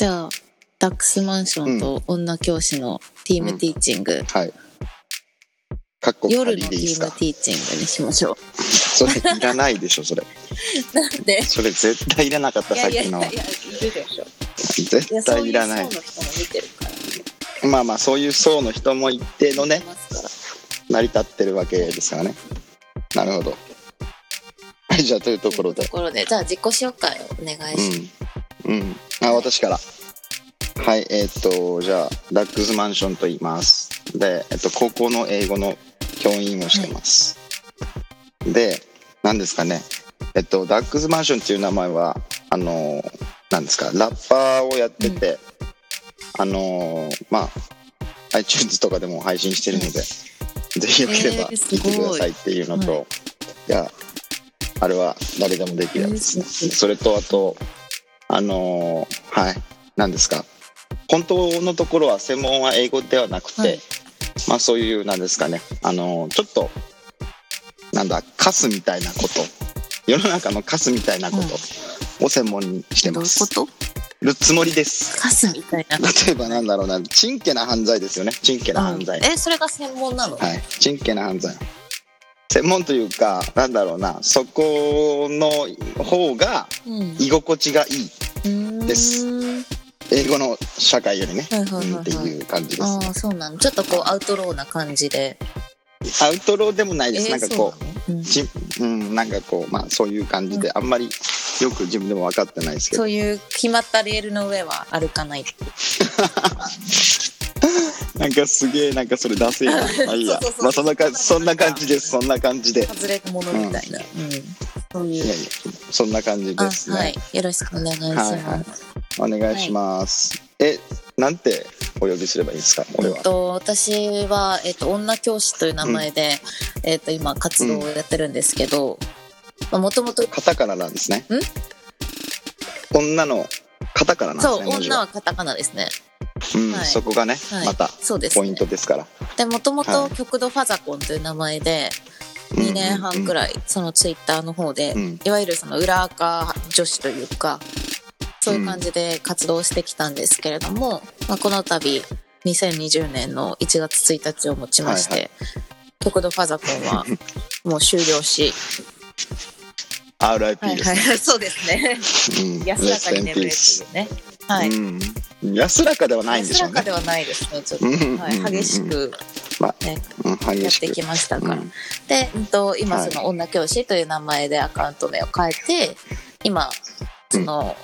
じゃあ、ダックスマンションと女教師のティームティーチング、はい。かっこ夜のティームティーチングにしましょそれいらないでしょ、それ。う。なんで？それ絶対いらなかった、さっきのいやいや、いるでしょ。い絶対いらないまあまあ、そういう層の人も一定のね。成り立ってるわけですからね。なるほど。はい、じゃあ、というところでと。ころで、じゃあ自己紹介をお願いします。うん。うん。あ、私から。はい、えーっと、じゃあ、ダックスマンションと言います。で、えっと、高校の英語の教員をしてます。で、何ですかね。えっと、ダックスマンションっていう名前は、あの、なんですか、ラッパーをやってて、あの、まあ、iTunes とかでも配信してるので、ぜひよければ聞いてくださいっていうのと、いや、あれは誰でもできるやつですね。それと、あと、あのーはい、何ですか。本当のところは専門は英語ではなくて、はいまあそういう、なんですかね、あのーちょっと、なんだ、カスみたいなこと、世の中のカスみたいなことを専門にしてどういうます。こと？るつもりです。カスみたいな。例えばなんだろうな、ちんけな犯罪ですよね。ちんけな犯罪。え、それが専門なの、はい、ちんけな犯罪専門というかなんだろうなそこの方がうん。居心地がいいうん。です。英語の社会よりね、っていう感じです。ああ、そうなの。ちょっとこう、アウトローな感じで。アウトローでもないです、えーなんかこそうなの？うちうんなんかこうまあそういう感じで、あんまりよく自分でも分かってないですけど。そういう決まったレールの上は歩かない。なんかすげえなんかそれ出せよまあいいや。まあそんなかそんな感じです。そんな感じで。外れたものみたいな。うん。そういう。いやいやそんな感じあ、ですね。はい。よろしくお願いします。はいはい。お願いします、えなんてお呼びすればいいですか？俺は。えっと、私は、えっと、女教師という名前で、えっと、今活動をやってるんですけど、もともと、カタカナなんですね。女のカタカナなんそう、ですね文字女はカタカナですね。うんはい。そこがね、はい。またそうです、ポイントですから。で、もともとはい。極度ファザコンという名前で、2年半くい、らい、そのツイッターの方で、うん。いわゆるその裏垢女子というか、そういう感じで活動してきたんですけれども、まあ、この度、2020年の1月1日をもちまして、はいは極度ファザコンはもう終了し、RIP はいですね、はい、そうですね。うん。安らかに眠れっていうね。はい。うん、安らかではないんでしょうね。安らかではないですね、ちょっと。うん。はい、うん。激しく、まね、うん、やってきましたから。うん。で、うんと、今はい。その女教師という名前でアカウント名を変えて、今、その、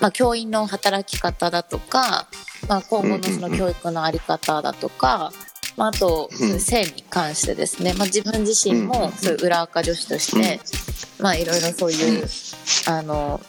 まあ、教員の働き方だとか、まあ、今後のその教育のあり方だとか、まあ、あと、うん。性に関してですね、まあ、自分自身もそういう裏垢女子として、まあ、いろいろそういう、あの、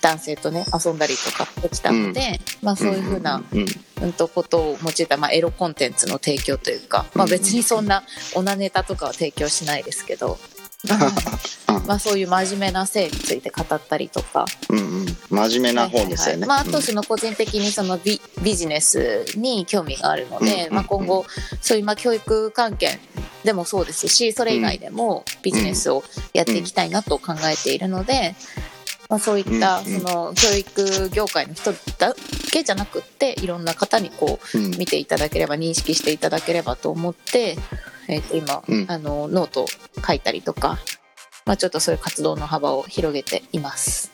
男性とね、遊んだりとかできたので、まあ、そういうふうな、うんうんうんとことを用いた、まあ、エロコンテンツの提供というか、まあ、別にそんなオナネタとかは提供しないですけど、まあ、そういう真面目な性について語ったりとか。うんうん。真面目な方ですよね、まあ、あとその個人的にそのビビジネスに興味があるので、うんまあ、今後そういうまあ教育関係でもそうですしそれ以外でもビジネスをやっていきたいなと考えているので、まあ、そういったうんその教育業界の人だけじゃなくっていろんな方にこううん。見ていただければ認識していただければと思って、えー、と今、うんあのノートを書いたりとか、まあ、ちょっとそういう活動の幅を広げています。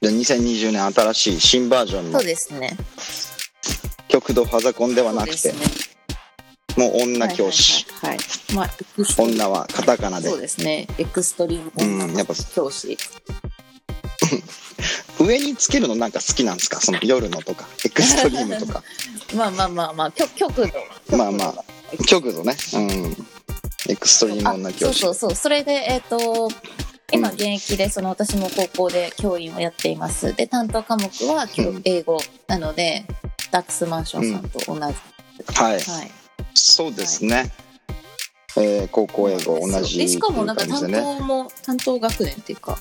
で2020年新しい新バージョンのそうですね。極度ファザコンではなくて、ね。もう女教師、はいはいはい、はい。まあ、女はカタカナでそうですね。エクストリームうん女やっぱ教師。上につけるのなんか好きなんですか？その夜のとかエクストリームとか まあまあまあまあ、極極度。まあまあ極度ね。うん。エクストリームあ女教師。そうそうそう。それで、えっ、と、今うん現役で、その私も高校で教員をやっています。で、担当科目は英語なので、ダックスマンションさんと同じ。はい。はい。そうですね、えー高校英語同じでしかもなんか担当も、担当学年っていうか、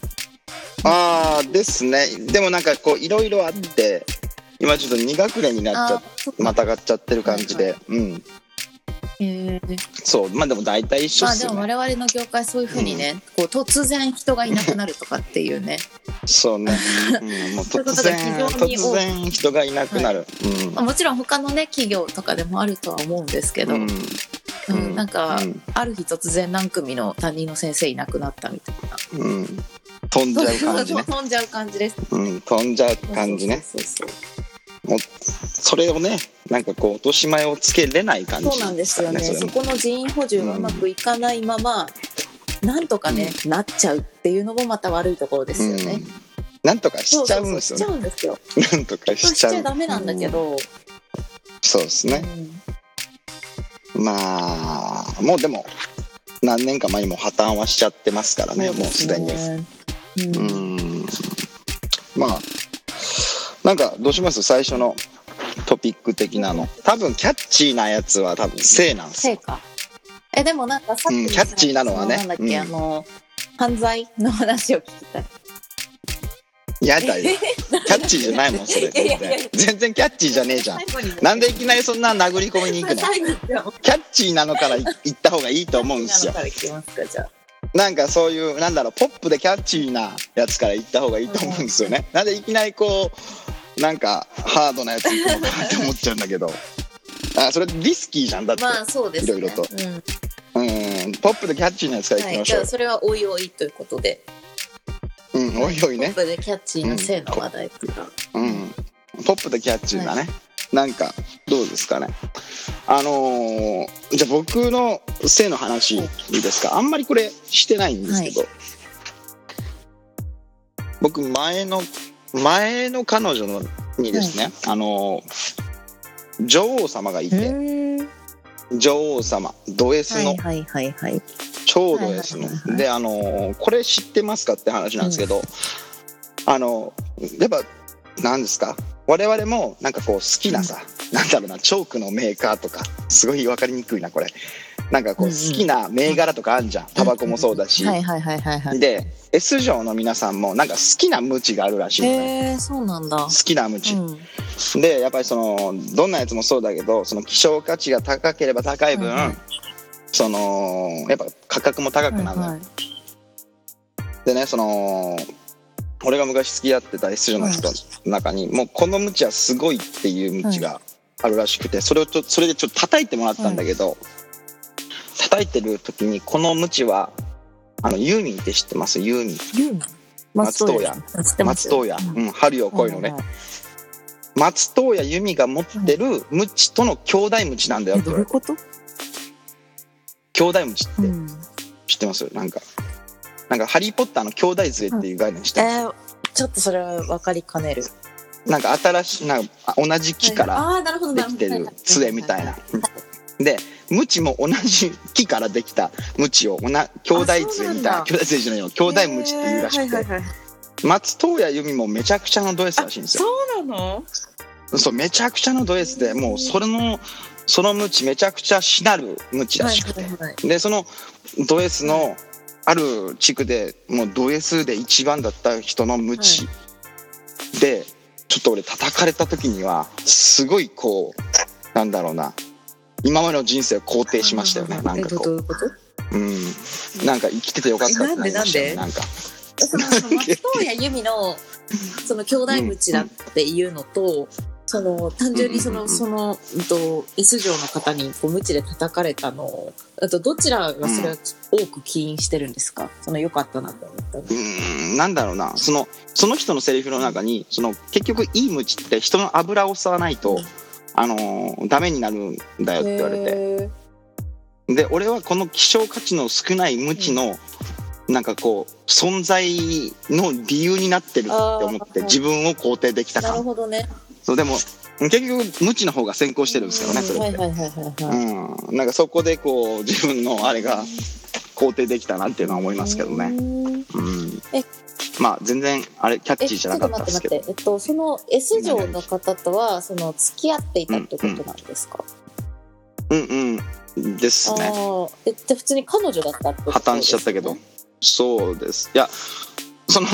ああですね。でもなんかこういろいろあって、今ちょっと2学年になっちゃまたがっちゃってる感じで、うんそうまあでも大体一緒まあっすよね、でも我々の業界そういうふうにね、こう突然人がいなくなるとかっていうね、そうね、うん、もう突然突然人がいなくなる、まあ、もちろん他のね企業とかでもあるとは思うんですけど、うん。うん。うん。なんか、うん。ある日突然何組の担任の先生いなくなったみたいな。うん。うん、飛んじゃう感じね、飛んじゃう感じです。うん、飛んじゃう感じね。そうそうそれをねなんかこう落とし前をつけれない感じ。そうそうなんですよね。そこの人員補充がうまくいかないまま、なんとかね、なっちゃうっていうのもまた悪いところですよね、うん、なんとかしちゃうんですよそうね。そうしちゃうんですよ。なんとかそうしちしちゃうゃダメなんだけど、そうですね。うんまあもうでも何年か前にも破綻はしちゃってますからねもうすでに。に、ううんん。まあなんかどうします？最初のトピック的なの。多分キャッチーなやつは多分性なんですよ。えでもなんかさっきのうんキャッチーなのはね。そなんだっけ、うん。あの犯罪の話を聞きたい。やだよ。キャッチーじゃないもんそれ。全然全然キャッチーじゃねえじゃん。なんでいきなりそんな殴り込みに行くの？キャッチーなのから行った方がいいと思うんですよなんかそういうなんだろうポップでキャッチーなやつから行った方がいいと思うんですよね。なんでいきなりこうなんかハードなやつ行くのかなって思っちゃうんだけど。あそれリスキーじゃんだって、まあそうですね。いろいろと。うん。うん。ポップでキャッチーなやつからい、きましょう、じゃあそれはおいおいということで、うんおいおいね。ポップでキャッチーな性の話題とか、うん。ポップでキャッチーなね、なんかどうですかね。あのーじゃあ僕の性の話いいですか？あんまりこれしてないんですけど、僕前の前の彼女のにですね、あのー女王様がいて、ん女王様ド S の、はいはいはいはい。超ド S の、であのーこれ知ってますかって話なんですけど、あのやっぱ何ですか？我々もなんかこう好きなさ、なんだろうなチョークのメーカーとかすごい分かりにくいなこれなんかこう好きな銘柄とかあんじゃん。タバコもそうだし、はいはいはいはいはい。で S 嬢の皆さんもなんか好きなムチがあるらしいのよ。へえそうなんだ。好きなムチ、うん。でやっぱりそのどんなやつもそうだけどその希少価値が高ければ高い分、はいはい。そのやっぱ価格も高くなるのよ、はいはい。でねその俺が昔付き合ってた S 女の人の中に、もうこのムチはすごいっていうムチがあるらしくてそれをちょそれでちょっと叩いてもらったんだけど、叩いてる時にこのムチはあのユーミンって知ってます？ユーミン。ユーミン？松任谷。松任谷、うん、春よ来いのね、はいはいはい。松任谷由実が持ってるムチとの兄弟ムチなんだよえってどういうこと？兄弟ムチってうん。知ってます？なんか。なんかハリー・ポッターの兄弟杖っていう概念知ってます、えーちょっとそれは分かりかねる。なんか新しいなんかあ同じ木からああーなるほどできてる杖みたいな。で、ムチも同じ木からできたムチをおな兄弟杖みたい兄弟杖じゃないよ、兄弟ムチっていうらしくて、はいはいはい。松任谷由実もめちゃくちゃのド S らしいんですよ。そうなの？そう、めちゃくちゃのド S で、もうそれの、そのムチめちゃくちゃしなるムチらしくて。はいはいはい。で、そのド S のある地区でもうド S で一番だった人のムチで、ちょっと俺叩かれた時には、すごいこう、なんだろうな、今までの人生を肯定しましたよね、なんかこう。ういうこと？うん、なんか生きててよかった。ってなりましたよねなんか。そのその松任谷由実の その兄弟ムチだっていうのと、その単純にその、うんうんうんその、うんと、S 城の方にこうムチで叩かれたのあとどちらがそれは多く起因してるんですか、その良かったなと思ったの。うん。なんだろうな。そのその人のセリフの中にその結局いいムチって人の油を吸わないと、うんあのーダメになるんだよって言われて。へで俺はこの希少価値の少ないムチの、なんかこう存在の理由になってるって思って自分を肯定できたーなる感ほどね。そうでも結局無知の方が先行してるんですけどねそれって、なんかそこでこう自分のあれが肯定できたなっていうのは思いますけどね、うん。うん。え、まあ全然あれキャッえ、チーじゃなかったですけど。待って。えっと、その S 城の方とは、その付き合っていたってことなんですか、うんうん。ですね。ああ、え、じゃあ普通に彼女だったってこと破綻しちゃったけど、そうです。いやその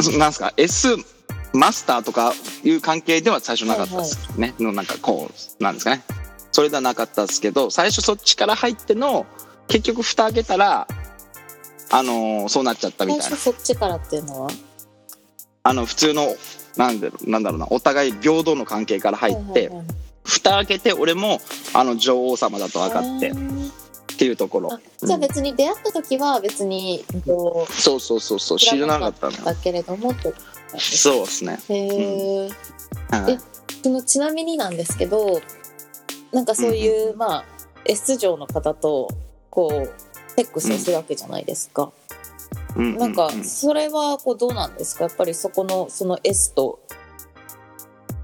そなんですか？S マスターとかいう関係では最初なかったですね、のなんかこうなんですかね。それではなかったですけど最初そっちから入っての結局蓋開けたらあのーそうなっちゃったみ最たいな。初そっちからっていうのは？あの普通のなんだろうなんだろうなお互い平等の関係から入って、はいはいはい。蓋開けて俺もあの女王様だと分かってっていうところ。あじゃあ別に出会った時は別に、えっとそうそうそうそう知らなかったのよ。だけれどもそうですね、へえ、はい。えそのちなみになんですけどなんかそういう、まあ S 嬢の方とこうセックスをするわけじゃないですか、ううなんかうそれはこうどうなんですか？やっぱりそこのその S と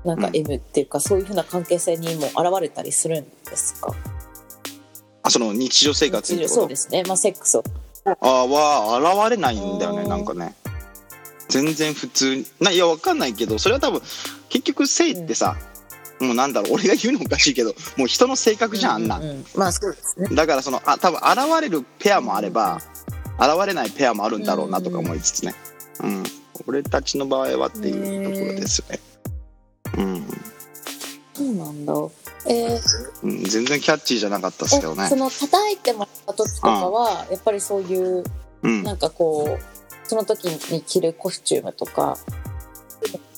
なんかうん。M っていうか、そういうふうな関係性にも現れたりするんですか？あその日常生活にそうですね。まあセックスを。ああは現れないんだよねなんかね。全然普通に。ないやわかんないけどそれは多分結局性ってさ、もうなんだろう俺が言うのおかしいけどもう人の性格じゃんあんな、ううまあそうですね。だからそのあ多分現れるペアもあれば、現れないペアもあるんだろうなとか思いつつね、うん。俺たちの場合はっていうところですよね、うん。そうなんだ。えーうん、全然キャッチーじゃなかったですけどね。えその叩いてもらった時とかはやっぱりそういううん。なんかこうその時に着るコスチュームとか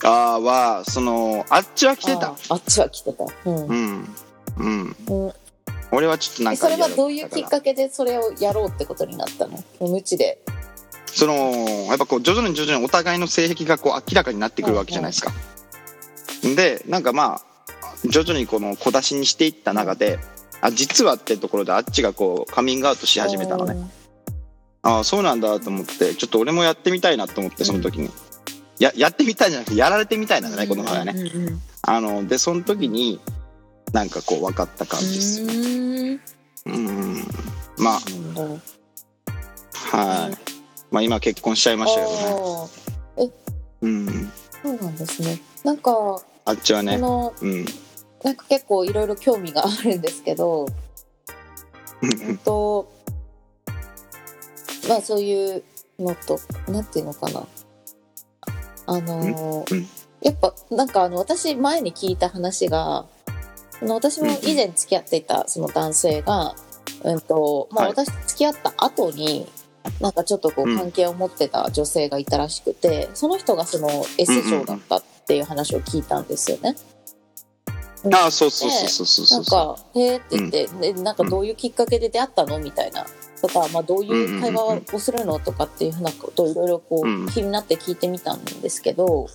あーはそのあっちは来てた。ああっちは着てた、うん。うん。うん。うん。俺はちょっとなんえそれはどういうきっかけでそれをやろうってことになったの？無知で。そのやっぱこう徐々に徐々にお互いの性癖がこう明らかになってくるわけじゃないですか。でなんかまあ徐々にこの小出しにしていった中であ実はってところであっちがこうカミングアウトし始めたのね。ああそうなんだと思ってちょっと俺もやってみたいなと思ってその時に。ややってみたいんじゃなくてやられてみたいなんだねこの場合はね。うんうんうんあのでその時になんかこう分かった感じですよね。うーんうんまあはい。まあ今結婚しちゃいましたけどね。あうん。ーそうなんですねなんかこあっちはね。のうん。なんか結構いろいろ興味があるんですけどうんとまあそういうのとなんていうのかなあのーうん？うん。やっぱなんかあの私前に聞いた話が私も以前付き合っていたその男性が、うんとまあ、はい。私と付き合った後になんかちょっとこううん。関係を持ってた女性がいたらしくて、その人がその S 嬢だったっていう話を聞いたんですよね。ああそうそうそうそうそうなんそうか「へえ」って言って、でなんかどういうきっかけで出会ったの？みたいな。とか、まあ、どういう会話をするの？とかっていうふうなことをいろいろこうん。う気になって聞いてみたんですけど、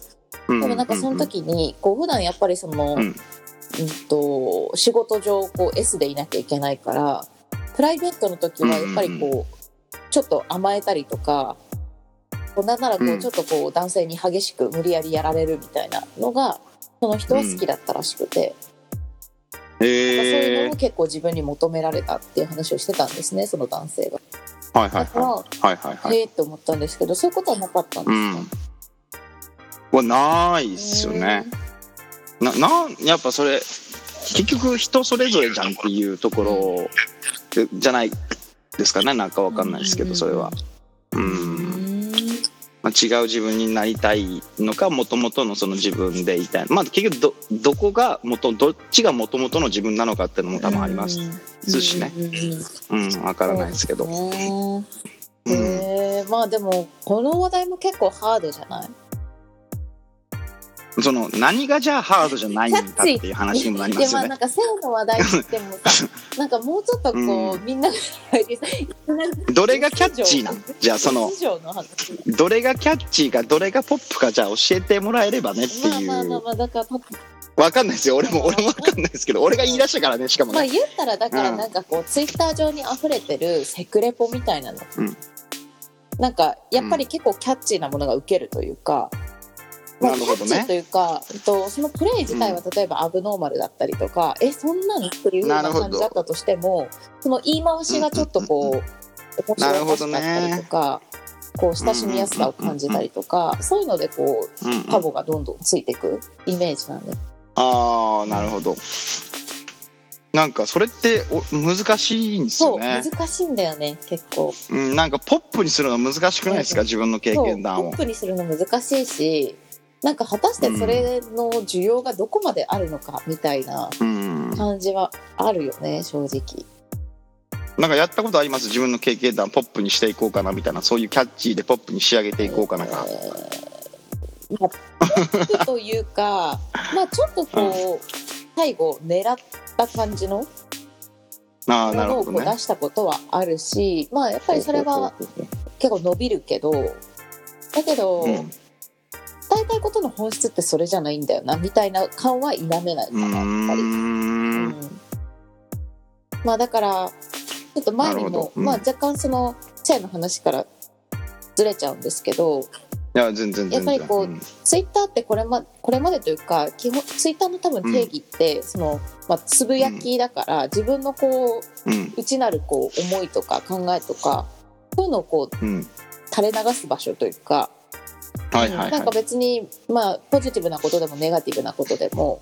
ででもなんかその時にこう普段やっぱりその、ううんんと仕事上こう S でいなきゃいけないからプライベートの時はやっぱりこうちょっと甘えたりとか。なんならこううん。ちょっとこう男性に激しく無理やりやられるみたいなのがその人は好きだったらしくて、そういうのを結構自分に求められたっていう話をしてたんですねその男性が。はいはいはい。はいはいはい。へえって思ったんですけどそういうことはなかったんでうん。すはないっすよね。ななんやっぱそれ結局人それぞれじゃんっていうところじゃないですかねなんかわかんないですけどそれは。うか。うんんまあ、違う自分になりたいのかもともとのその自分でいたい。まあ結局どどこが元どっちがもともとの自分なのかっていうのも多分あります。しね。うんうんうん。うんわからないですけど。ね。うん。へえまあでもこの話題も結構ハードじゃない？その何がじゃあハードじゃないんだっていう話にもなりますよね。なんか性の話題ってもさ なんかもうちょっとこう、うみんながどれがキャッチーなんじゃあそのどれがキャッチーかどれがポップかじゃあ教えてもらえればねっていまあまあまあうまあだからわかんないですよ俺も俺もわかんないですけど俺が言い出したからねしかもねまあ言ったらだからうんなんかこう、ツイッター上に溢れてるセクレポみたいなの、うんなんかやっぱり結構キャッチーなものが受けるというか、ま あなるほどね。キャッチーというか、えっと、そのプレイ自体は例えばアブノーマルだったりとか、えそんなのっていうような感じだったとしてもその言い回しがちょっとこう、面白おかったりとか、こう親しみやすさを感じたりとか、そういうのでこううんうん。タボがどんどんついていくイメージなんで。ああなるほど。なんかそれってお難しいんですそうよね難しいんだよね結構。うん、なんかポップにするの難しくないですか？うん。自分の経験談を。ポップにするの難しいしなんか果たしてそれの需要がどこまであるのかみたいな感じはあるよね正直。なんかやったことあります？自分の経験談ポップにしていこうかなみたいなそういうキャッチーでポップに仕上げていこうかなか。えーまあ、ポップというか まあちょっとこう、最後狙った感じのものをこう出したことはあるし、まあやっぱりそれは結構伸びるけどだけど、うん伝えたいことの本質ってそれじゃないんだよなみたいな感は否めないかうなやっぱり。ーうん。んまあだからちょっと前にも、うん。まあ、若干そのチェーの話からずれちゃうんですけどいや全然やっぱりこうん。ツイッターってこれまこれまでというか基本ツイッターの多分定義って、そのまあ、つぶやきだから、自分のこううん。内なるこう思いとか考えとかそういうのをこううん。垂れ流す場所というか、はいはいはなんか別にまあポジティブなことでもネガティブなことでも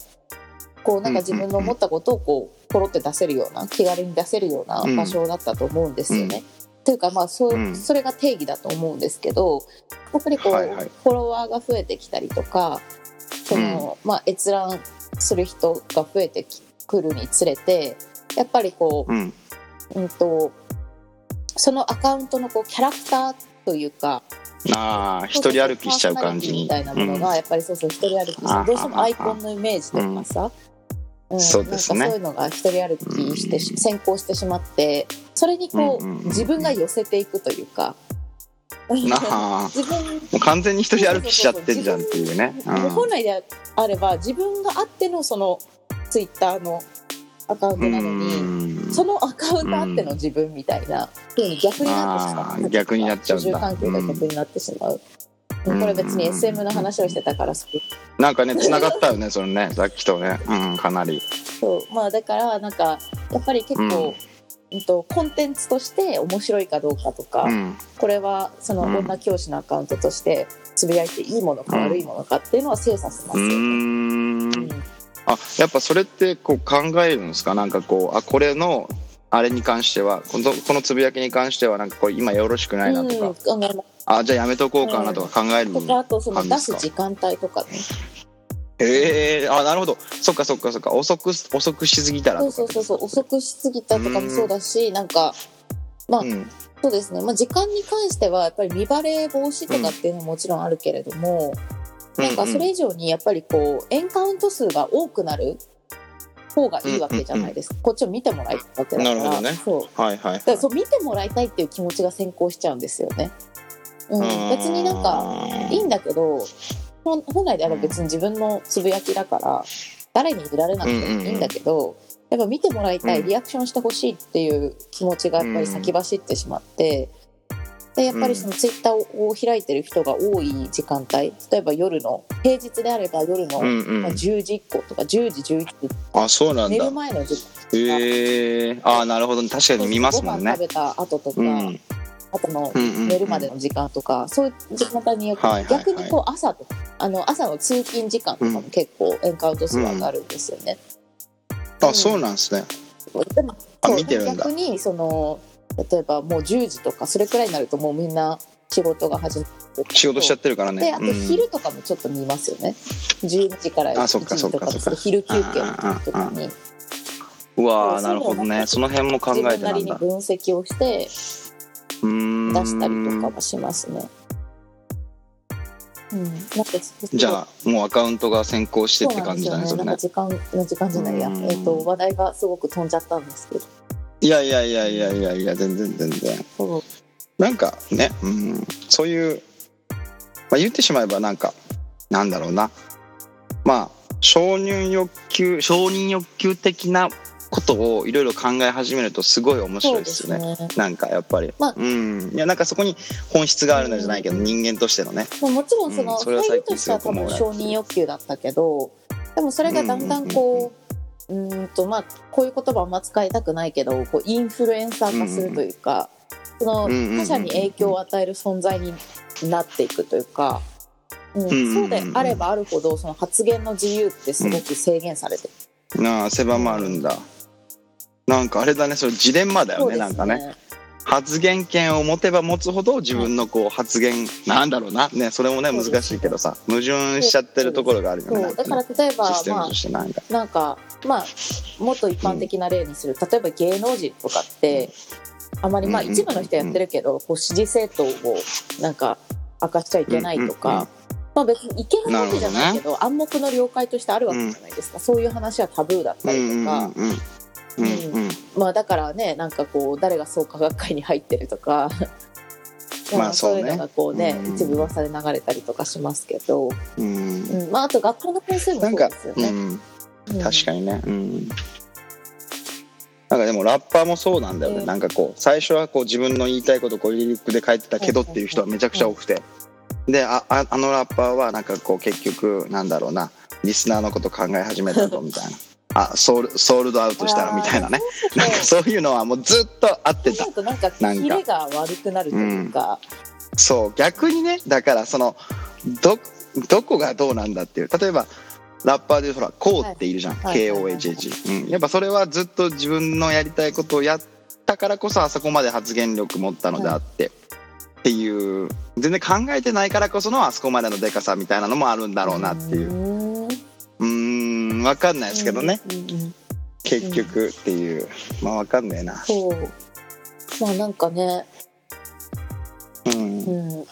こうなんか自分の思ったことをこうポロって出せるような気軽に出せるような場所だったと思うんですよね。というかまあそそれが定義だと思うんですけどやっぱりこう、はいはい。フォロワーが増えてきたりとかその、まあ、閲覧する人が増えてくるにつれてやっぱりこういうん。うんとそのアカウントのこうキャラクターというかああ一人歩きしちゃう感じみたいなものがやっぱりそうそう一人歩きしてどうしてもアイコンのイメージとかさ、うん。そうですね。そういうのが一人歩きしてし先行してしまってそれにこう自分が寄せていくというか。なあ 自分完全に一人歩きしちゃってんじゃんっていうね。本来であれば自分があってのそのツイッターのアカウントなのに。うん。そのアカウントあっての自分みたいな。逆になってしまう。逆になっちゃうんだ。主従関係が逆になってしまう、うん。これ別に SM の話をしてたからそうなんかね繋がったよねそれね。さっきとね。うんかなり。そう。まあだからなんかやっぱり結構、うん。とコンテンツとして面白いかどうかとか、うん。これはそのうん。女教師のアカウントとしてつぶやいていいものか悪いものかっていうのは精査しますうよね。ーうんんあやっぱそれってこう考えるんですか？なんかこうあこれのあれに関してはこのこのつぶやきに関してはなんかこれ今よろしくないなとか、うん、あじゃあやめとこうかなとか考えるとのか？あとその出す時間帯とかね。ええあなるほど。そっかそっかそっか。遅く遅くしすぎたらそうそうそうそう遅くしすぎたとかもそうだしなんかまあ、うん。そうですね、まあ、時間に関してはやっぱり見バレ防止とかっていうのももちろんあるけれども、なんかそれ以上にやっぱりこうエンカウント数が多くなる方がいいわけじゃないですか、こっちを見てもらいたいわけだから。なるほどね。そう。はいはいだからそう見てもらいたいっていう気持ちが先行しちゃうんですよね。うん、別になんかいいんだけど本本来であれば別に自分のつぶやきだから誰に見られなくてもいいんだけど、やっぱ見てもらいたいうん。リアクションしてほしいっていう気持ちがやっぱり先走ってしまって。でやっぱりそのツイッターを開いてる人が多い時間帯例えば夜の平日であれば夜の、うんうん。まあ、10時以降とか10時11時。あそうなん寝だる前の時へえあなるほど。確かに見ますもんね。ご飯食べた後とか、うん。あとのうんうんうん。寝るまでの時間とか、そういう時間帯によって、はいはいはい。逆にこう朝とあの朝の通勤時間とかも結構エンカウント数は上がるんですよね。あそうなんですね。でもあそう見てるんだ。逆にその例えばもう10時とかそれくらいになるともうみんな仕事が始まって仕事しちゃってるからね。であとうん。昼とかもちょっと見ますよね、12時から1あそっか時とかか。か昼休憩の時とかにうわなるほどね。その辺も考自えてなりに分析をしてうーん出したりとかはしますね。うん、なんかじゃあもうアカウントが先行してって感じだねそなんか時間の時間じゃないや、うん。えっ、と話題がすごく飛んじゃったんですけど。いやいやいやいやいやいや全然全然。なんかね、うん、そういう、まあ、言ってしまえばなんかなんだろうな。まあ承認欲求承認欲求的なことをいろいろ考え始めるとすごい面白いですよね。ね。なんかやっぱり、まあうん。いやなんかそこに本質があるのじゃないけど、人間としてのね。まあ、もちろんその、うんそれは最近としては多分すごく思う承認欲求だったけど、でもそれがだんだんこう、うーんとまあこういう言葉あんま使いたくないけど、こうインフルエンサー化するというか、そのうんうんうんうん。他者に影響を与える存在になっていくというか。うんんうんうんそうであればあるほどその発言の自由ってすごく制限されてる、なあ狭まるんだ、なんかあれだねそれジレンマだよね。なんかね発言権を持てば持つほど自分のこう発言なんだろうな。ねそれもね難しいけどさ矛盾しちゃってるところがあるよね。そう。だから例えばシステムまとしてなんか、あなんかまあもっと一般的な例にする、例えば芸能人とかってあまりまあ一部の人やってるけど、こう支持政党をなんか明かしちゃいけないとか、まあ別にいけないわけじゃないけど暗黙の了解としてあるわけじゃないですか、そういう話はタブーだったうんりとか、うんまあだからねなんかこう誰が創価学会に入ってるとか。まあそういうのがこうね、うん。一部噂で流れたりとかしますけど、うん。うん。まあ、あと学校の先生もそうなんかですよね。うん。確かににね。うん。なんかでもラッパーもそうなんだよね、うん。なんかこう最初はこう自分の言いたいことをこうリリックで書いてたけどっていう人はめちゃくちゃ多くて。であああのラッパーはなんかこう結局なんだろうな。リスナーのこと考え始めたぞみたいなあソールソールドアウトしたらみたいなね。なんかそういうのはもうずっとあってた。なんかなんかなんかキレが悪くなるというか、そう逆にねだからそのどどこがどうなんだっていう。例えばラッパーでほらこうっているじゃん、はい KOHH、うん、やっぱそれはずっと自分のやりたいことをやったからこそあそこまで発言力持ったのであって、っていう全然考えてないからこそのあそこまでのでかさみたいなのもあるんだろうなっていううーん分かんないですけどね、うんうんうん結局っていう。まあ分かんないな。そう。まあなんかね、うん。うん、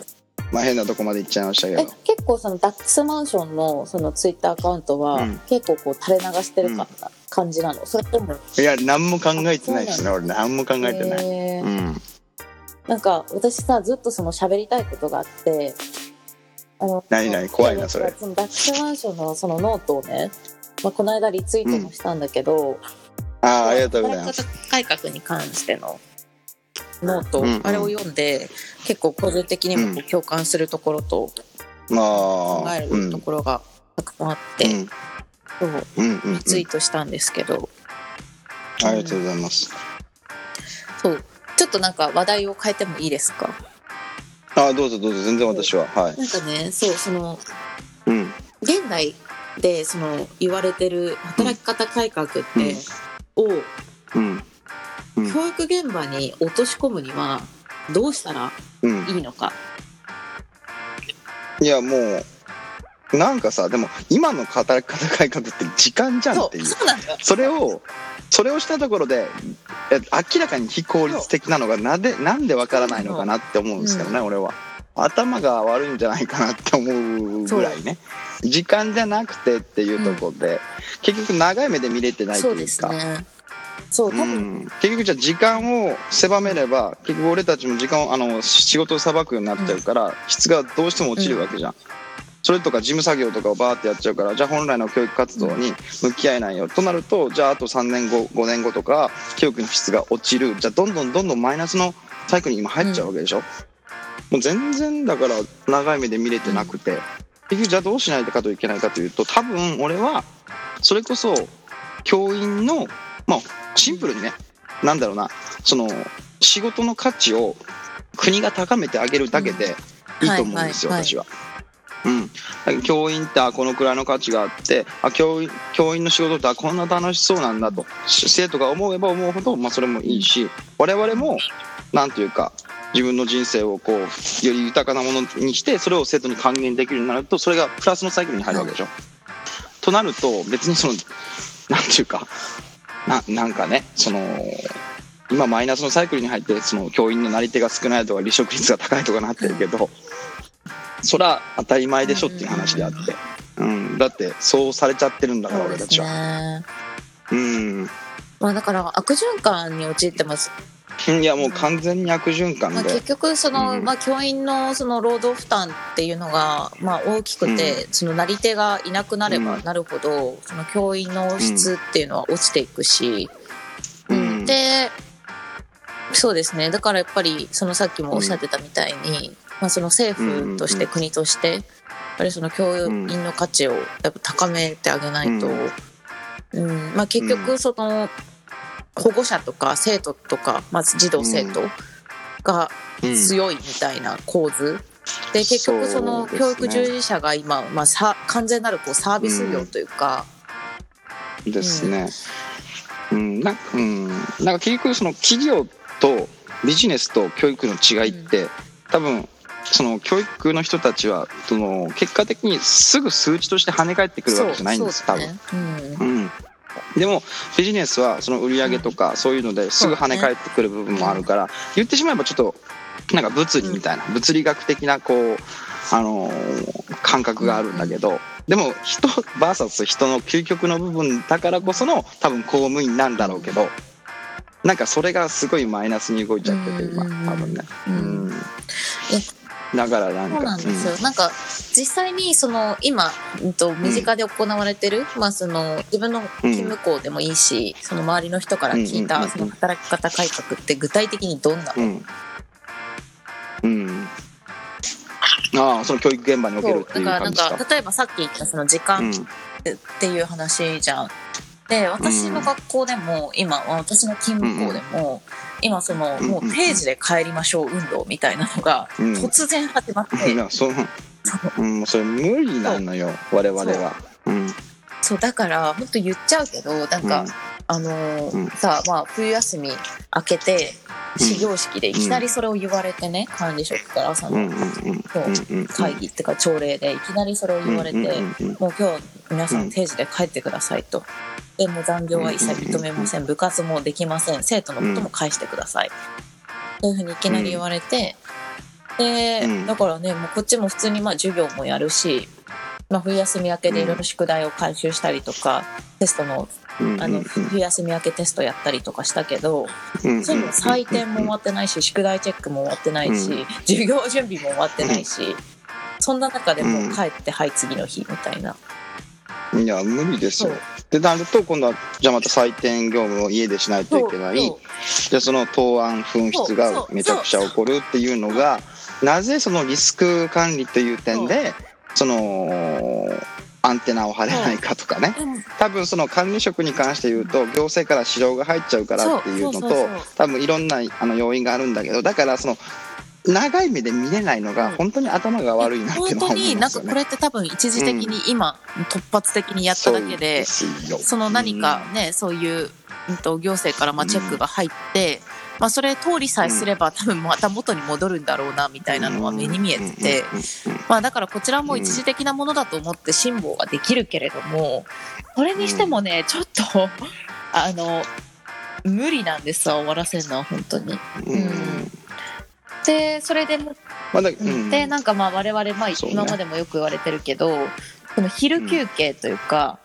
まあ変なとこまで行っちゃいましたけえど結構そのダックスマンションのそのツイッターアカウントは、うん。結構こう垂れ流してるか、感じなの？それとも？いや何も考えてないですね俺。何も考えてない、うん。なんか私さずっとその喋りたいことがあってあの何々怖いなそれ。そのダックスマンションのそのノートをね、まあ、この間リツイートもしたんだけど、ああありがとうございます。改革に関してのノート、うんうん。あれを読んで結構個人的にもこう共感するところとま考えるところがたくさんあって、リツイートしたんですけど、ありがとうございます。そう。ちょっとなんか話題を変えてもいいですか？あどうぞどうぞ全然私ははい。なんかねそうそのうん。現代でその言われてる働き方改革って、をうん。うん。教育現場に落とし込むにはどうしたらうん。いいのか。いやもうなんかさでも今の働き方って時間じゃんっていう。それをそれをしたところでえ明らかに非効率的なのがなでなんでわからないのかなって思うんですけどね、俺は。頭が悪いんじゃないかなって思うぐらいね。時間じゃなくてっていうところで、結局長い目で見れてないというか。すね。そう多分、うん、結局じゃあ時間を狭めれば結局俺たちも時間をあの仕事をさばくようになっちゃうから、質がどうしても落ちるわけじゃん、それとか事務作業とかをバーってやっちゃうからじゃあ本来の教育活動に向き合えないよ、となるとじゃああと3年後5年後とか教育の質が落ちる。じゃあどんどんどんどんマイナスのサイクルに今入っちゃうわけでしょ、もう全然だから長い目で見れてなくて、結局じゃあどうしないとかといけないかというと多分俺はそれこそ教員のまあシンプルにねなんだろうなその仕事の価値を国が高めてあげるだけでいいと思うんですよ、私は。うん、教員ってこのくらいの価値があってあ教員教員の仕事ってこんな楽しそうなんだと生徒が思えば思うほど、まあ、それもいいし我々もなんていうか自分の人生をこうより豊かなものにしてそれを生徒に還元できるようになるとそれがプラスのサイクルに入るわけでしょ。となると別にそのなんていうかななんかねその今マイナスのサイクルに入ってその教員のなり手が少ないとか離職率が高いとかなってるけどそれは当たり前でしょっていう話であって、うん、だってそうされちゃってるんだから俺たちは。ね。うん。まあだから悪循環に陥ってます。いやもう完全に悪循環まあ、で、結局その、うん。まあ、教員のその労働負担っていうのが、まあ、大きくて、そのなり手がいなくなればうん。なるほど、その教員の質っていうのは落ちていくし、うん。でそうですね。だからやっぱりそのさっきもおっしゃってたみたいに、まあ、その政府として、うん国としてやっぱりその教員の価値をやっぱ高めてあげないと、うん。まあ、結局その保護者とか生徒とかまず児童生徒がうん。強いみたいな構図。で結局その教育従事者が今、まあ、さ完全なるこうサービス業というか、ですね。うん、なん。か、うん、なんか結局その企業とビジネスと教育の違いって、多分その教育の人たちはその結果的にすぐ数値として跳ね返ってくるわけじゃないんです多分。そうん。うん、でもビジネスはその売り上げとかそういうのですぐ跳ね返ってくる部分もあるから言ってしまえばちょっとなんか物理みたいな物理学的なこう、あのー感覚があるんだけどでも人 VS 人の究極の部分だからこその多分公務員なんだろうけどなんかそれがすごいマイナスに動いちゃってて今うん。多分ね。ううんんだからなんか。そうなんですよ、なんか実際にその今、うんと、身近で行われてる、まあ、その自分の勤務校でもいいし、その周りの人から聞いうんうんうんうん。たその働き方改革って具体的にどんな？うん。うん。ああその教育現場におけるっていうだからなんか例えばさっき言ったその時間っていう話じゃん。で私の学校でも今私の勤務校でも今そのもう定時で帰りましょう運動みたいなのがうん。突然始まって。うん。いやそう。うん、それ無理なのよ我々は。う。ん。そうだから本当言っちゃうけどなんか、あのーうん。さまあ冬休み明けて始業式でいきなりそれを言われてね、管理職からそのうんうんうんうんうん会議っていうか朝礼でいきなりそれを言われて、うんうんうんうんもう今日皆さん定時で帰ってくださいと。でもう残業は一切認めません。部活もできません。生徒のことも返してください、そういうふうにいきなり言われて、で、うん。だからねもうこっちも普通にまあ授業もやるし、まあ、冬休み明けでいろいろ宿題を回収したりとか、テストのうんあの冬休み明けテストやったりとかしたけど、うんそういうの採点も終わってないし宿題チェックも終わってないし、うん。授業準備も終わってないし、そんな中でもう帰って、はい次の日みたいな。いや無理ですよそう。でなると今度はじゃあまた採点業務を家でしないといけない。そうじゃあその答案紛失がめちゃくちゃ起こるっていうのがなぜそのリスク管理という点でそのアンテナを張れないかとかね。多分その管理職に関して言うと行政から指導が入っちゃうからっていうのと多分いろんなあの要因があるんだけどだからその長い目で見れないのがうん。本当に頭が悪いなって本いうのは思当になん。かこれって多分一時的に今、突発的にやっただけでその何かね、そういう、うん、と行政からまあチェックが入って、まあ、それ通りさえすれば多分また元に戻るんだろうなみたいなのは目に見えてて、まあ、だからこちらも一時的なものだと思って辛抱はできるけれどもこれにしてもねちょっとあの無理なんですわ終わらせるのは本当に。うん。うんでそれでもまだうん。でなんかまあ我々まあ今までもよく言われてるけど、その昼休憩というか、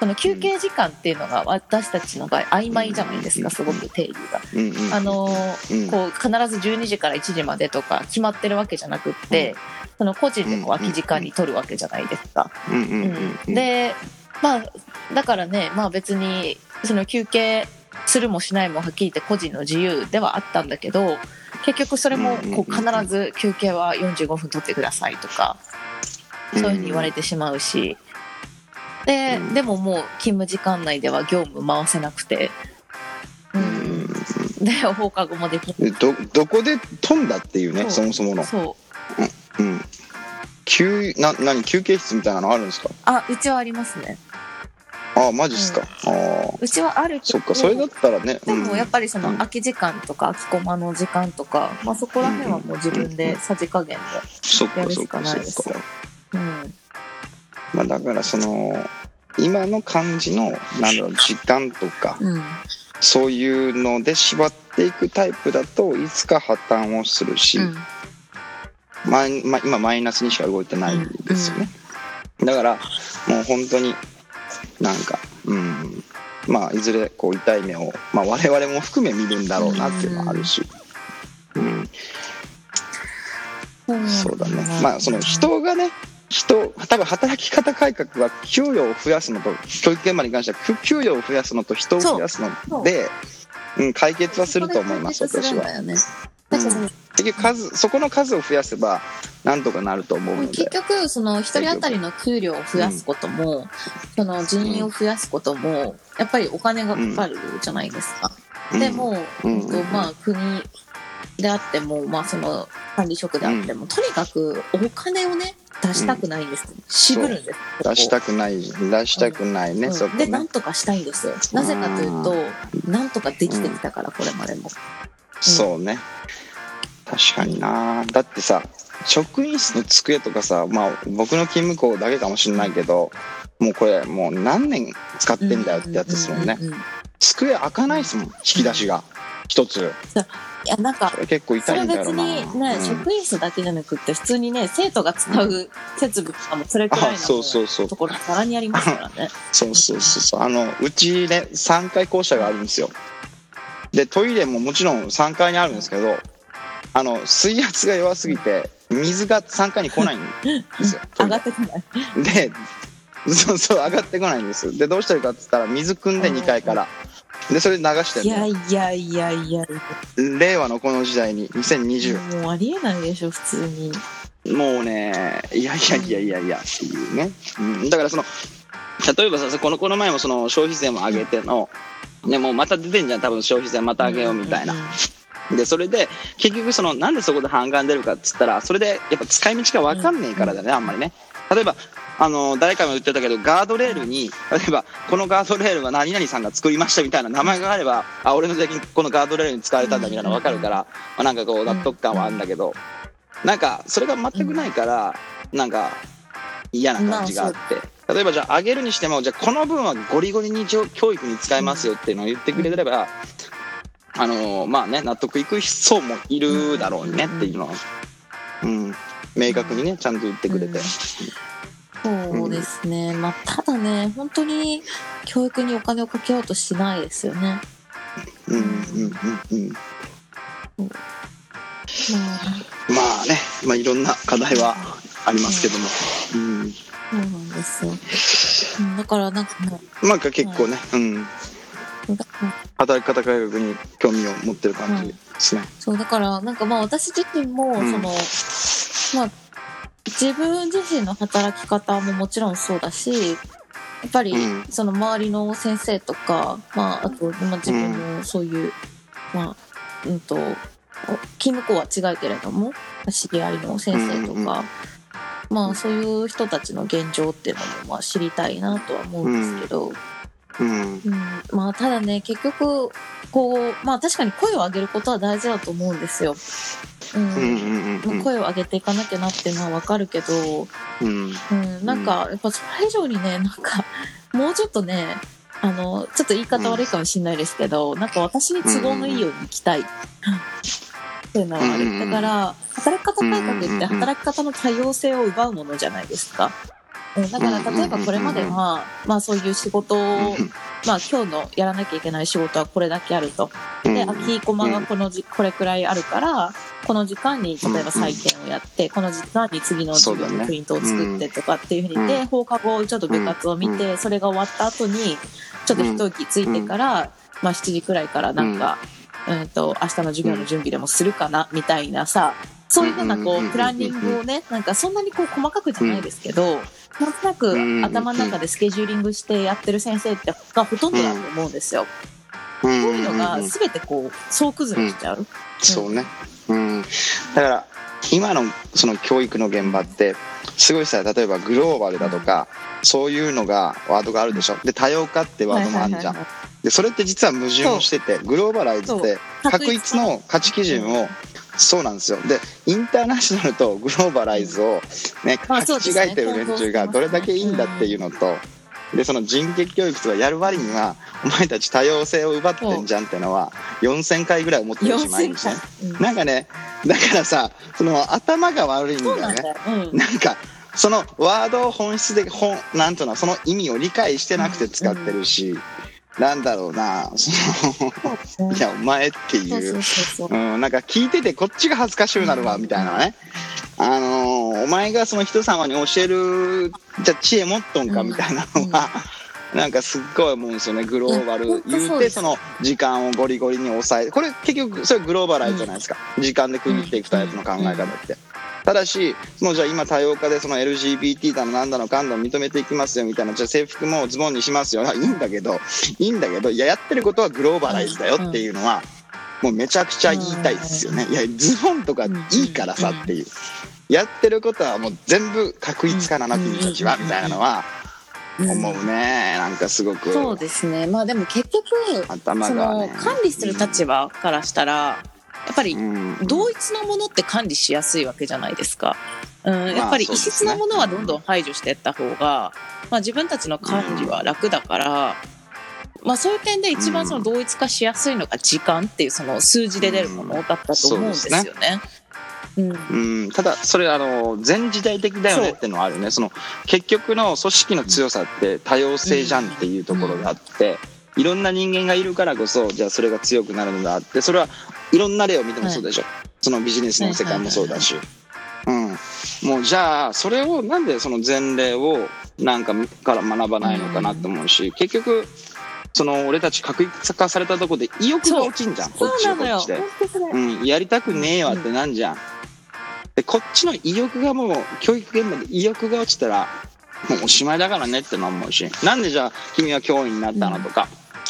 その休憩時間っていうのが私たちの場合曖昧じゃないですかすごく定義が。うんうん。あのーうん。こう必ず12時から1時までとか決まってるわけじゃなくって、その個人でこう空き時間に取るわけじゃないですか。うんうんうん。うん。でまあだからねまあ別にその休憩するもしないもはっきり言って個人の自由ではあったんだけど結局それもこう必ず休憩は45分取ってくださいとかそういうふうに言われてしまうし。でうん。でももう勤務時間内では業務回せなくて。うん、で放課後もできどどこで飛んだっていうねそもそもの、そう。うん、休な何休憩室みたいなのあるんですか？あうちはありますねああマジっすか、ああうちはあるけそどっかそれだったらね。でもやっぱりそのうん。空き時間とか空きコマの時間とか、まあ、そこら辺はもう自分でさじ加減そっかそっでやるしかないです。よ。うん。まあだからその今の感じのなんだろう時間とかうん。そういうので縛っていくタイプだといつか破綻をするし、うん。マイま今マイナスにしか動いてないんですよね、だからもう本当になんかうん。まあいずれこう痛い目を、まあ、我々も含め見るんだろうなっていうのもあるし、うん、そうだ。ね。まあその人がね人多分働き方改革は給与を増やすのと教育現場に関しては給給与を増やすのと人を増やすのでう。ん、解決はすると思います私は解決するん結局数そこの数を増やせばなんとかなると思うの結で局その一人当たりの給料を増やすことも、その人員を増やすこともやっぱりお金がかかるじゃないですか。でも、うん。うんとまあ、国であっても、まあ、その管理職であっても、とにかくお金をね出したくないんです、渋るんです。出したくない。出したくないね、うん。そこね。でなんとかしたいんです。よなぜかというとなんとかできてきたからこれまでも。そうね確かにな。だってさ職員室の机とかさまあ僕の勤務校だけかもしれないけどもうこれもう何年使ってんだよってやつですもんね。ううううん。机開かないですもん引き出しが。一つ。いやなんかこれ結構痛いんだよ別なにね、うん。職員室だけじゃなくって普通にね生徒が使う設備とかもそれくらいのあそうそうそう。ところざらにありますからね。そうそうそうそう。あのうちね3階校舎があるんですよ。でトイレももちろん3階にあるんですけどあの水圧が弱すぎて水が3階に来ないんですよ。上がってこない。でそうそう上がってこないんです。でどうしてるかって言ったら水汲んで2階から。でそれで流していやるいやいやいや、令和のこの時代に2020もうありえないでしょ、普通に。もうねいやいやいやいやいやっていうね、うん、だからその例えばさこのこの前もその消費税も上げての、ね、もうまた出てんじゃん多分消費税また上げようみたいな、でそれで結局そのなんでそこで反感出るかっつったらそれでやっぱ使い道が分かんねえからだね、あんまりね。例えばあの誰かも言ってたけどガードレールに例えばこのガードレールは何々さんが作りましたみたいな名前があればあ俺の税金このガードレールに使われたんだみたいなの分かるから、まあ、なんかこう納得感はあるんだけど。なんかそれが全くないからなんか嫌な感じがあって。例えばじゃあ上げるにしてもじゃあこの分はゴリゴリに教教育に使えますよっていうのを言ってくれればあのまあね納得いく層もいるだろうねっていうのは、うん、明確にねちゃんと言ってくれて、そうですね。まあ、ただね、本当に教育にお金をかけようとしないですよね。うんうんうんうん。ままあね、まあ、いろんな課題はありますけども、うん、あ、そうなんですよ。うんだからなんかもまあ結構ね、うん、働き方改革に興味を持ってる感じですね。そう、だからなんかまあ私自身も、うん。その、まあ、自分自身の働き方ももちろんそうだし、やっぱりうん。その周りの先生とか、まあ、あと、まあ、自分のそういう、まあ、うんと、勤務校は違うけれども、知り合いの先生とか、うんうんまあそういう人たちの現状っていうのもまあ知りたいなとは思うんですけど、うんうん、まあただね結局こうまあ確かに声を上げることは大事だと思うんですよ。声を上げていかなきゃなっていうのはわかるけど、うんうん、なんかやっぱそれ以上にねなんかもうちょっとねあのちょっと言い方悪いかもしれないですけど、なんか私に都合のいいように生きたい。っていうのはある。うんうんうんだから、働き方改革ってうんうんうん働き方の多様性を奪うものじゃないですか。うん。だから、例えばこれまでは、まあそういう仕事を、まあ今日のやらなきゃいけない仕事はこれだけあると。で、空きコマがこのじ、これくらいあるから、この時間に例えば採点をやって、この時間に次の授業のプリントを作ってとかっていうふうに、で、放課後ちょっと部活を見て、それが終わった後に、ちょっと一息ついてから、まあ7時くらいからなんか、うん。と、明日の授業の準備でもするかな、みたいなさ、そういうふうなこうんう、プランニングをね、なんかそんなにこう細かくじゃないですけど、なんとなく頭の中でスケジューリングしてやってる先生ってがほとんどだと思うんですよ。そういうのが全てこう、総崩れしちゃう。そうね、うん、だから今のその教育の現場ってすごいさ例えばグローバルだとかそういうのがワードがあるでしょ。で多様化ってワードもあるじゃん。でそれって実は矛盾をしててグローバライズって確一の。価値基準をそうなんですよ。でインターナショナルとグローバライズをねまあ書き違えてる連中がどれだけいいんだっていうのとでその人的教育とかやる割にはお前たち多様性を奪ってんじゃんってのは4000回ぐらい思ってるし毎4000日ね。回。うんなんかねだからさその頭が悪いんだよね。なんかそのワードを本質で本なんというのその意味を理解してなくて使ってるし、なんだろうな。そのいやお前っていそううん、なんか聞いててこっちが恥ずかしくなるわみたいなね、あのーお前がその人様に教えるじゃあ知恵持っとんかみたいなのは、なんかすっごい思うんですよねグローバル。言うてその時間をゴリゴリに抑えこれ結局それグローバライズじゃないですか、時間で区切っていくタイプの考え方って。ただしそのじゃあ今多様化でその LGBT だのなんだのかんだの認めていきますよみたいなじゃあ制服もズボンにしますよあ いいんだけどいいんだけどいややってることはグローバライズだよっていうのは、もうめちゃくちゃ言いたいですよね。いやズボンとかいいからさっていう。やってることはもう全部確一化なな君たちはみたいなのは思うね。なんかすごくそうですね。まあでも結局、その頭がね。管理する立場からしたら、やっぱりうん同一のものって管理しやすいわけじゃないですか。うん、やっぱり異質なものはどんどん排除していった方が、まあ、自分たちの管理は楽だから、まあ、そういう点で一番その同一化しやすいのが時間っていうその数字で出るものだったと思うんですよね。うん。うん、ただそれあの全時代的だよねっていうのはあるよね。その結局の組織の強さって多様性じゃんっていうところがあって、いろんな人間がいるからこそじゃあそれが強くなるのがあってそれはいろんな例を見てもそうでしょ、そのビジネスの世界もそうだし、うん、もうじゃあそれをなんでその前例をなんかから学ばないのかなと思うし、結局その俺たち確一化されたとこで意欲が落ちんじゃん。こっち。はこっちで。うん、やりたくねえわってなんじゃん。でこっちの意欲がもう教育現場で意欲が落ちたらもうおしまいだからねってのは思うし。なんでじゃあ君は教員になったのとか、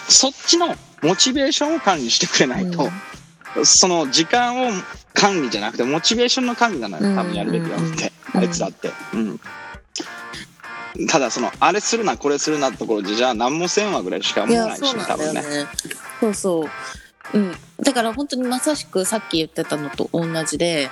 そっちのモチベーションを管理してくれないと、その時間を管理じゃなくてモチベーションの管理なのよ多分やるべきなのって、うんあいつだって。うんただそのあれするなこれするなってところでじゃあ何もせんわぐらいしか思わないしそうなんだよ多分ね。ね。そうそう。うん。だから本当にまさしくさっき言ってたのと同じで、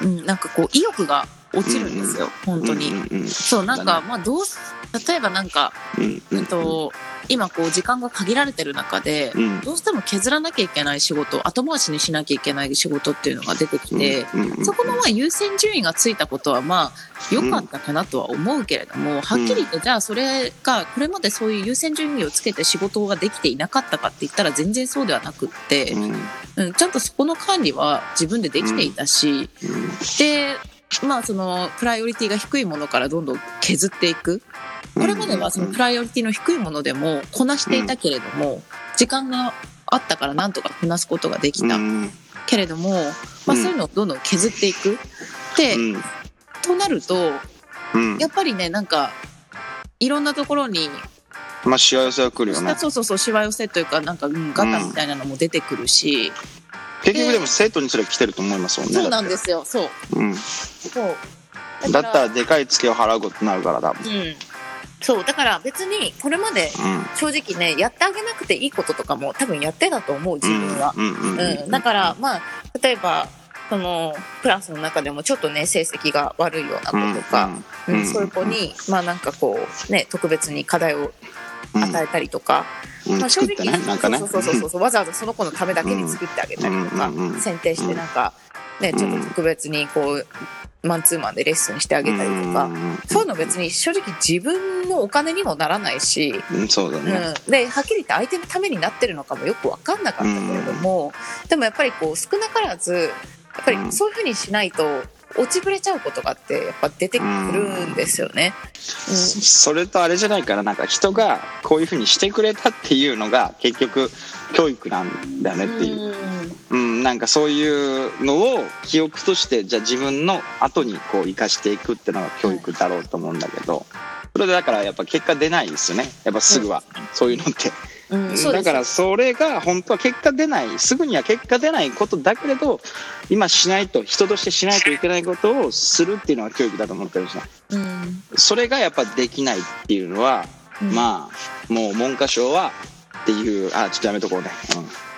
うん、なんかこう意欲が落ちるんですよ、本当に。うんうんうんそう、なんか、だまあどうす、例えばなんか、えっと、今こう時間が限られてる中で、うん。どうしても削らなきゃいけない仕事、後回しにしなきゃいけない仕事っていうのが出てきて、そこのまあ優先順位がついたことはまあ良かったかなとは思うけれども、はっきり言ってじゃあそれがこれまでそういう優先順位をつけて仕事ができていなかったかって言ったら全然そうではなくって、うん。うん、ちゃんとそこの管理は自分でできていたし、でまあそのプライオリティが低いものからどんどん削っていく。これまではそのプライオリティの低いものでもこなしていたけれども、時間があったからなんとかこなすことができた。うん。けれども、まあ、うん。そういうのをどんどん削っていく。で、うん。となるとうん。やっぱりねなんかいろんなところに、まあしわ寄せは来るよね。そうそうそうしわ寄せというかなんか、うん、ガタみたいなのも出てくるし、結局でも生徒にそれ来てると思いますもんねそうなんですよそう。うん。そう。だったらでかいツケを払うことになるから多分。うん。そうだから別にこれまでうん。正直ねやってあげなくていいこととかも多分やってたと思う自分は、うんうんうん。だからまあ例えばそのクラスの中でもちょっとね成績が悪いような子とか、うんうんうんそういう子にまあなんかこうね特別に課題をうん与えたりとか、うん。まあ、正直ねなんかね。そうそうそうそうそうわざわざその子のためだけに作ってあげたりとか、うん。うん。うん。選定してなんか、ね、ちょっと特別にこうマンツーマンでレッスンしてあげたりとか、そういうの別に正直自分のお金にもならないし、うんそうだね。うん、ではっきり言って相手のためになってるのかもよく分かんなかったけれども、でもやっぱりこう少なからずやっぱりそういうふうにしないと落ちぶれちゃうことがあってやっぱ出てくるんですよね。それとあれじゃないからなんか人がこういうふうにしてくれたっていうのが結局教育なんだよねっていう、うん、なんかそういうのを記憶としてじゃあ自分の後にこう生かしていくっていうのが教育だろうと思うんだけど。それでだからやっぱ結果出ないですよね。やっぱすぐは、そういうのって。うん。だからそれが本当は結果出ないすぐには結果出ないことだけれど今しないと人としてしないといけないことをするっていうのが教育だと思ってるしなうん。それがやっぱできないっていうのは、うん。まあもう文科省はっていうあちょっとやめとこうね、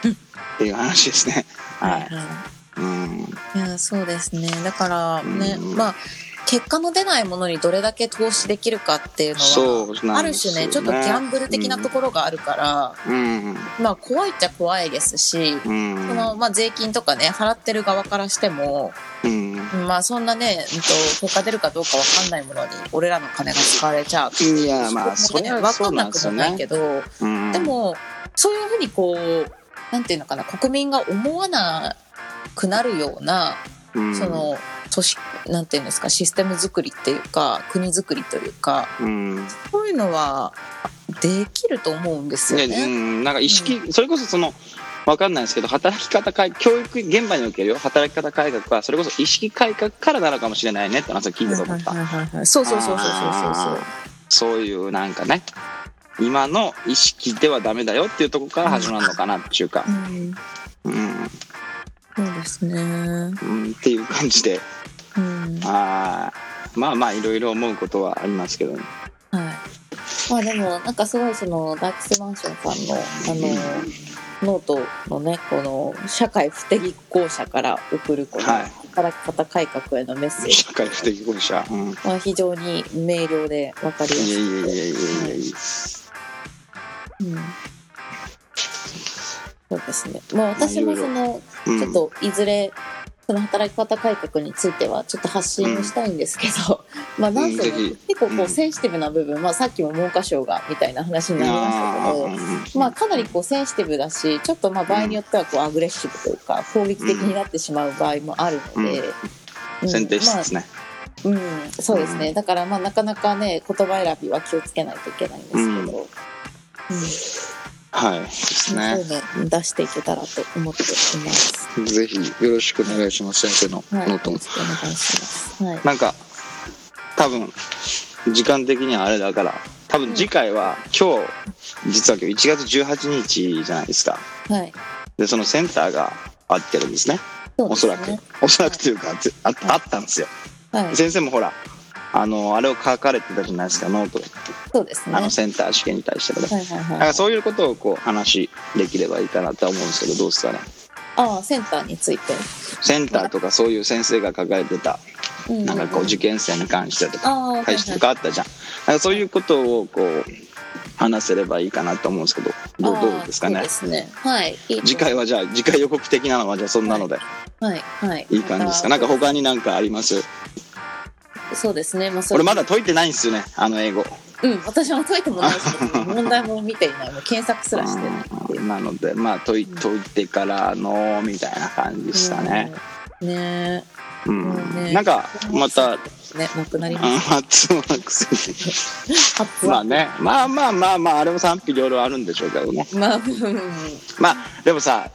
うん。っていう話ですね。はい、うん。いやそうですね。だからね、うん。まあ結果の出ないものにどれだけ投資できるかっていうのはそうなある種ねちょっとギャンブル的なところがあるから、うん。まあ怖いっちゃ怖いですし、うん。そのまあ、税金とかね払ってる側からしても、うん。まあそんなね、うんと、結果出るかどうかわかんないものに俺らの金が使われちゃう。っていやまあそれはわかんなくもないね。けど、うん。でもそういうふうにこうなんていうのかな国民が思わなくなるようなうん。その組織なんていうんですかシステム作りっていうか国作りというかうん。そういうのはできると思うんですよね。うね。ん、なんか意識、それこそそのわかんないですけど働き方改教育現場におけるよ働き方改革はそれこそ意識改革からなのかもしれないねって話を聞いてと思った、そうそうそうそうそうそうそう。いうなんかね今の意識ではダメだよっていうところから始まるのかなっていうか。う、ん。うん。そうですね。うん、っていう感じでうんあーまあまあいろいろ思うことはありますけどねはい。まあでもなんかすごいそのダークスマンションさんのあのノートのねこの社会不適合者から送るこのはい働き方改革へのメッセージ社会不適合者。うん。いは非常に明瞭で分かりやすいやいやいやいやいやいや。うんそうですね。まあ私もそのうんちょっといずれその働き方改革についてはちょっと発信をしたいんですけど、まあなんせ結構こううん。センシティブな部分、まあさっきも文科省がみたいな話になりましたけど。あまあかなりこうセンシティブだしちょっとまあ場合によってはこうアグレッシブというか攻撃的になってしまう場合もあるので、うん。室ですね。まあうん、そうですね。だからまあなかなかね言葉選びは気をつけないといけないんですけど、うんはい。ですそうね。いうの出していけたらと思っています。ぜひよろしくお願いします、先生のはい、ノートもよろしくお願いします。はい。なんか、多分、時間的にはあれだから、多分次回は今日、実は今日1月18日じゃないですか。はい。で、そのセンターがあってるんですね。すねおそらく。おそらくというか、ぜああったんですよ。はい。先生もほら、あの、あれを書かれてたじゃないですか、ノートで。そうですね。あの、センター試験に対して。はいはいはい。だからそういうことをこう話できればいいかなとは思うんですけど、どうですかね？ああ、センターについて。センターとかそういう先生が書かれてた、うんなんかこう受験生に関してとか、対してとかあったじゃん。なんかそういうことをこう話せればいいかなと思うんですけど、どうどうですかね？そうで。すね。はい。いいと次回はじゃあ次回予告的なのはじゃあそんなのではいはい。いい感じですか？なんか他になんかあります？そうですね。まあそれ俺まだ解いてないんですよね。あの英語。うん、私も解いてもないし、問題も見ていない。もう検索すらしてない。っていううんなのでまあ解い解いてからのみたいな感じでしたね。うん。ね。うん。ね。なんかまたえ。ね、なくなりあます。発音はくせに発まあね。まあまあまあまああれも賛否両論あるんでしょうけどね。まあ、うん。まあでもさ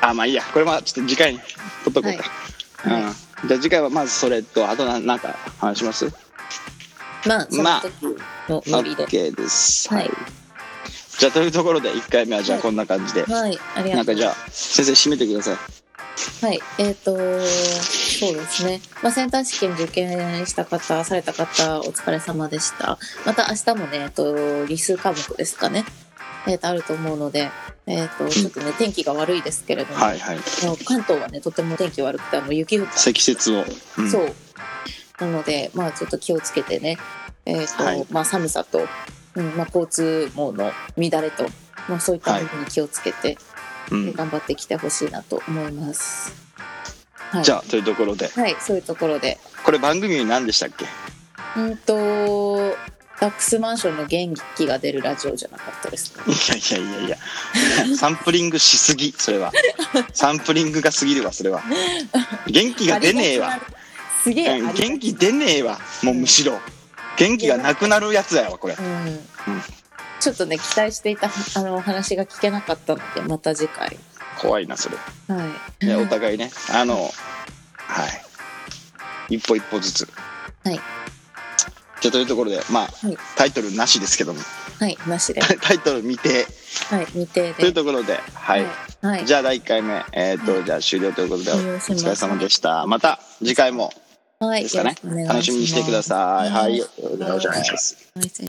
あまあいいや。これはちょっと次回に取っとこうか、はい。うん、じゃあ次回はまずそれとあとななんか話します？まあ、その時のノリで。OK ですはい。じゃあというところで1回目はじゃあこんな感じで、はい、ありがとう。なんかじゃあ先生締めてくださいはい、えっ、と、そうですね。まあ、センター試験受験した方、された方、お疲れ様でした。また明日もね、えっと、理数科目ですかね。えっ、と、あると思うので、えっ、と、ちょっとね、天気が悪いですけれども、はいはい。関東はね、とても天気悪くて、あの、雪降った。積雪を、うん。そう。なので、まあ、ちょっと気をつけてね、えっ、と、はい。まあ、寒さと、うん、まあ、交通網の乱れと、まあ、そういった部分に気をつけて、うん。頑張ってきてほしいなと思います。はい、じゃあというところで。はい、そういうところで。これ番組何でしたっけ？うんと、ダックスマンションの元気が出るラジオじゃなかったですか？いやいやいやいや。サンプリングしすぎそれは。サンプリングが過ぎるわそれは。元気が出ねえわ。すげえ。元気出ねえわ。もうむしろ。元気がなくなるやつだよこれ。うん。ちょっとね、期待していたあのお話が聞けなかったので、また次回。怖いなそれ。はい。ねお互いね。あのはい。一歩一歩ずつ。はいじゃあというところでまあ、はい。タイトルなしですけども。はい、なしで。タイトル見て。はい、未定で。というところではい、はい。はい。じゃあ第1回目えっ、と、じゃあ終了ということでお疲れ様でした。また次回も。はい、ですかね。楽しみにしてください。はい。はお願いします